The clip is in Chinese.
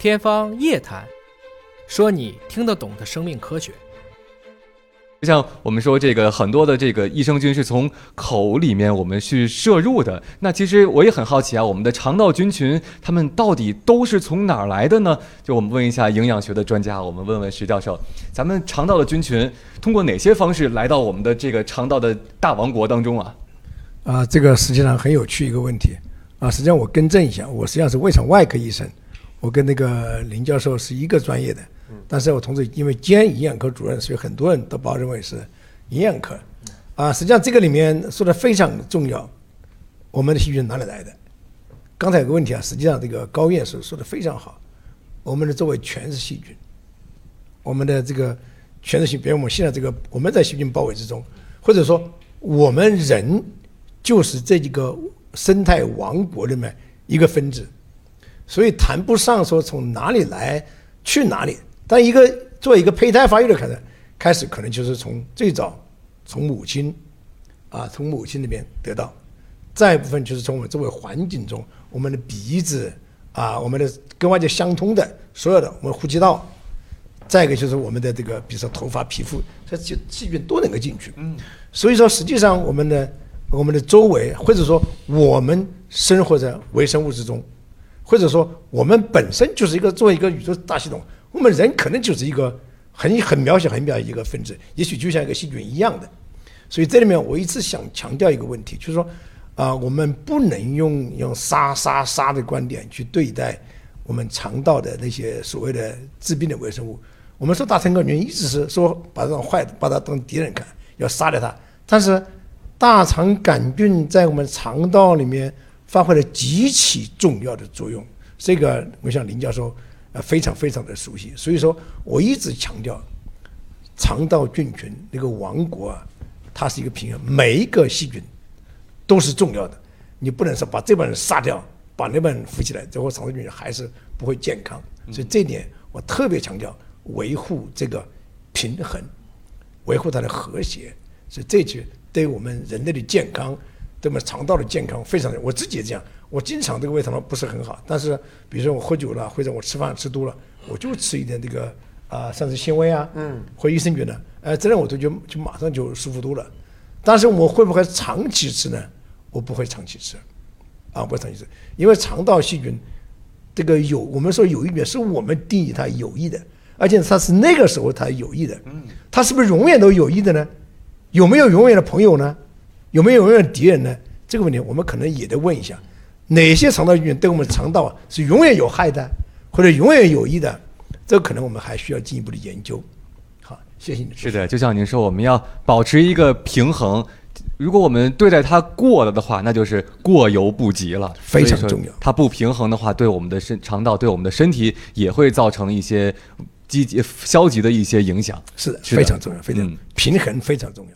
天方夜谭，说你听得懂的生命科学。就像我们说，这个很多的这个益生菌是从口里面我们去摄入的。那其实我也很好奇啊，我们的肠道菌群，它们到底都是从哪儿来的呢？就我们问一下营养学的专家，我们问问徐教授，咱们肠道的菌群通过哪些方式来到我们的这个肠道的大王国当中啊？啊，这个实际上很有趣一个问题啊。实际上我更正一下，我实际上是胃肠外科医生，我跟那个林教授是一个专业的。但是我同时因为兼营养科主任，所以很多人都把我认为是营养科。啊，实际上这个里面说的非常重要，我们的细菌哪里来的？刚才有个问题啊，实际上这个高院士说的非常好，我们的周围全是细菌，我们的这个全是细菌，比如我们现在这个我们在细菌包围之中，或者说我们人就是这几个生态王国里面一个分子，所以谈不上说从哪里来去哪里。但一个做一个胚胎发育的开始，开始可能就是从最早从母亲啊，从母亲那边得到，再一部分就是从我们周围环境中，我们的鼻子啊，我们的跟外界相通的所有的我们呼吸道，再一个就是我们的这个，比如说头发、皮肤，这些细菌都能够进去。嗯，所以说实际上我们的我们的周围，或者说我们生活在微生物之中，或者说我们本身就是一个做一个宇宙大系统。我们人可能就是一个很很渺小、很渺小一个分子，也许就像一个细菌一样的。所以这里面我一直想强调一个问题，就是说，啊，我们不能用用杀杀杀的观点去对待我们肠道的那些所谓的致病的微生物。我们说大肠杆菌一直是说把这种坏的，把它当敌人看，要杀掉它。但是大肠杆菌在我们肠道里面发挥了极其重要的作用。这个我想林教授。呃，非常非常的熟悉，所以说我一直强调，肠道菌群那个王国啊，它是一个平衡，每一个细菌都是重要的，你不能说把这帮人杀掉，把那帮人扶起来，最后肠道菌群还是不会健康。所以这点我特别强调，维护这个平衡，维护它的和谐，所以这句对我们人类的健康。对我们肠道的健康非常的，我自己也这样。我经常这个胃肠道不是很好，但是比如说我喝酒了，或者我吃饭吃多了，我就吃一点这个啊膳食纤维啊，嗯，或益生菌呢，哎，这样我都就就马上就舒服多了。但是我会不会长期吃呢？我不会长期吃，啊，不会长期吃，因为肠道细菌这个有我们说有益菌，是我们定义它有益的，而且它是那个时候它有益的，嗯，它是不是永远都有益的呢？有没有永远的朋友呢？有没有永远敌人呢？这个问题我们可能也得问一下，哪些肠道菌对我们肠道是永远有害的，或者永远有益的？这可能我们还需要进一步的研究。好，谢谢你。是的，就像您说，我们要保持一个平衡。如果我们对待它过了的话，那就是过犹不及了，非常重要。它不平衡的话，对我们的身肠道、对我们的身体也会造成一些积极、消极的一些影响。是的，非常重要，非常平衡非常重要。